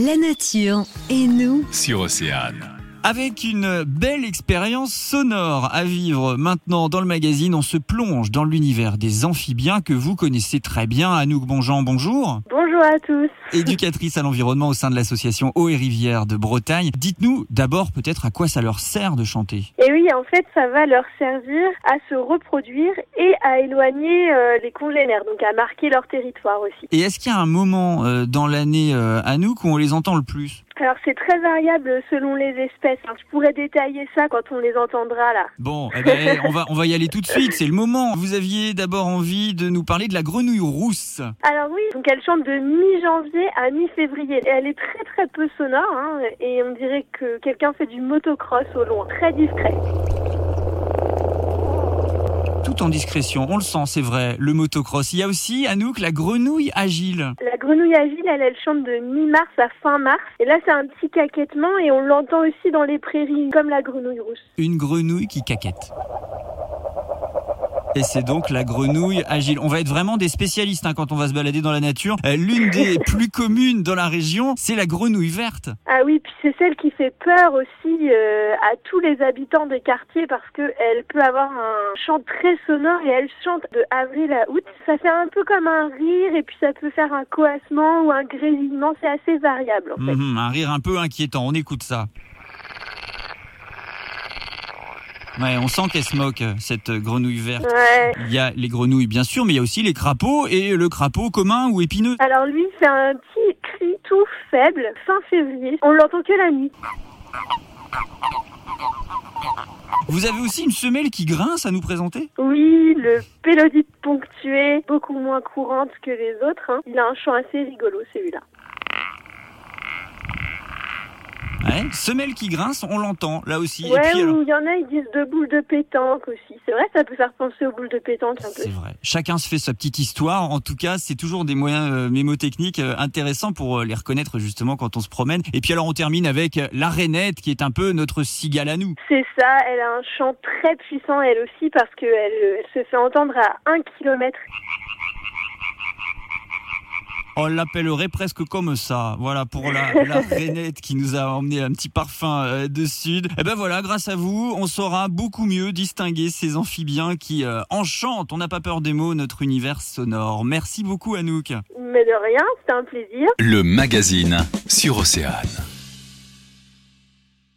La nature et nous. sur Océane. Avec une belle expérience sonore à vivre maintenant dans le magazine, on se plonge dans l'univers des amphibiens que vous connaissez très bien. Anouk Bonjean, bonjour. Bonjour à tous. Éducatrice à l'environnement au sein de l'association Eau et Rivière de Bretagne. Dites-nous d'abord peut-être à quoi ça leur sert de chanter. Et oui, en fait, ça va leur servir à se reproduire et à éloigner euh, les congénères, donc à marquer leur territoire aussi. Et est-ce qu'il y a un moment euh, dans l'année euh, Anouk où on les entend le plus? Alors c'est très variable selon les espèces. hein. Je pourrais détailler ça quand on les entendra là. Bon, eh ben, on va on va y aller tout de suite, c'est le moment. Vous aviez d'abord envie de nous parler de la grenouille rousse. Alors oui, donc elle chante de mi-janvier à mi-février. Et Elle est très très peu sonore hein, et on dirait que quelqu'un fait du motocross au loin, très discret. Tout en discrétion, on le sent, c'est vrai, le motocross. Il y a aussi, Anouk, la grenouille agile. La grenouille agile, elle, elle chante de mi-mars à fin mars. Et là, c'est un petit caquettement et on l'entend aussi dans les prairies, comme la grenouille rousse. Une grenouille qui caquette. Et c'est donc la grenouille agile. On va être vraiment des spécialistes hein, quand on va se balader dans la nature. Euh, L'une des plus communes dans la région, c'est la grenouille verte. Ah oui, puis c'est celle qui fait peur aussi euh, à tous les habitants des quartiers parce que elle peut avoir un chant très sonore et elle chante de avril à août. Ça fait un peu comme un rire et puis ça peut faire un coassement ou un grésillement. C'est assez variable en fait. Mhm, un rire un peu inquiétant, on écoute ça. Ouais, on sent qu'elle se moque, cette grenouille verte. Ouais. Il y a les grenouilles, bien sûr, mais il y a aussi les crapauds et le crapaud commun ou épineux. Alors lui, c'est un petit cri tout faible, fin février. On l'entend que la nuit. Vous avez aussi une semelle qui grince à nous présenter? Oui, le pélodite ponctué, beaucoup moins courante que les autres. hein. Il a un chant assez rigolo celui-là. Ouais, semelle qui grince, on l'entend là aussi. Ouais, alors- il y en a, ils disent de boules de pétanque aussi. C'est vrai, ça peut faire penser aux boules de pétanque un peu. C'est vrai. Chacun se fait sa petite histoire. En tout cas, c'est toujours des moyens euh, mémotechniques euh, intéressants pour euh, les reconnaître justement quand on se promène. Et puis alors, on termine avec la rainette qui est un peu notre cigale à nous. C'est ça, elle a un chant très puissant elle aussi parce qu'elle elle se fait entendre à un kilomètre. On l'appellerait presque comme ça. Voilà pour la, la rainette qui nous a emmené un petit parfum euh, de sud. Et ben voilà, grâce à vous, on saura beaucoup mieux distinguer ces amphibiens qui euh, enchantent. On n'a pas peur des mots, notre univers sonore. Merci beaucoup Anouk. Mais de rien, c'était un plaisir. Le magazine sur Océane.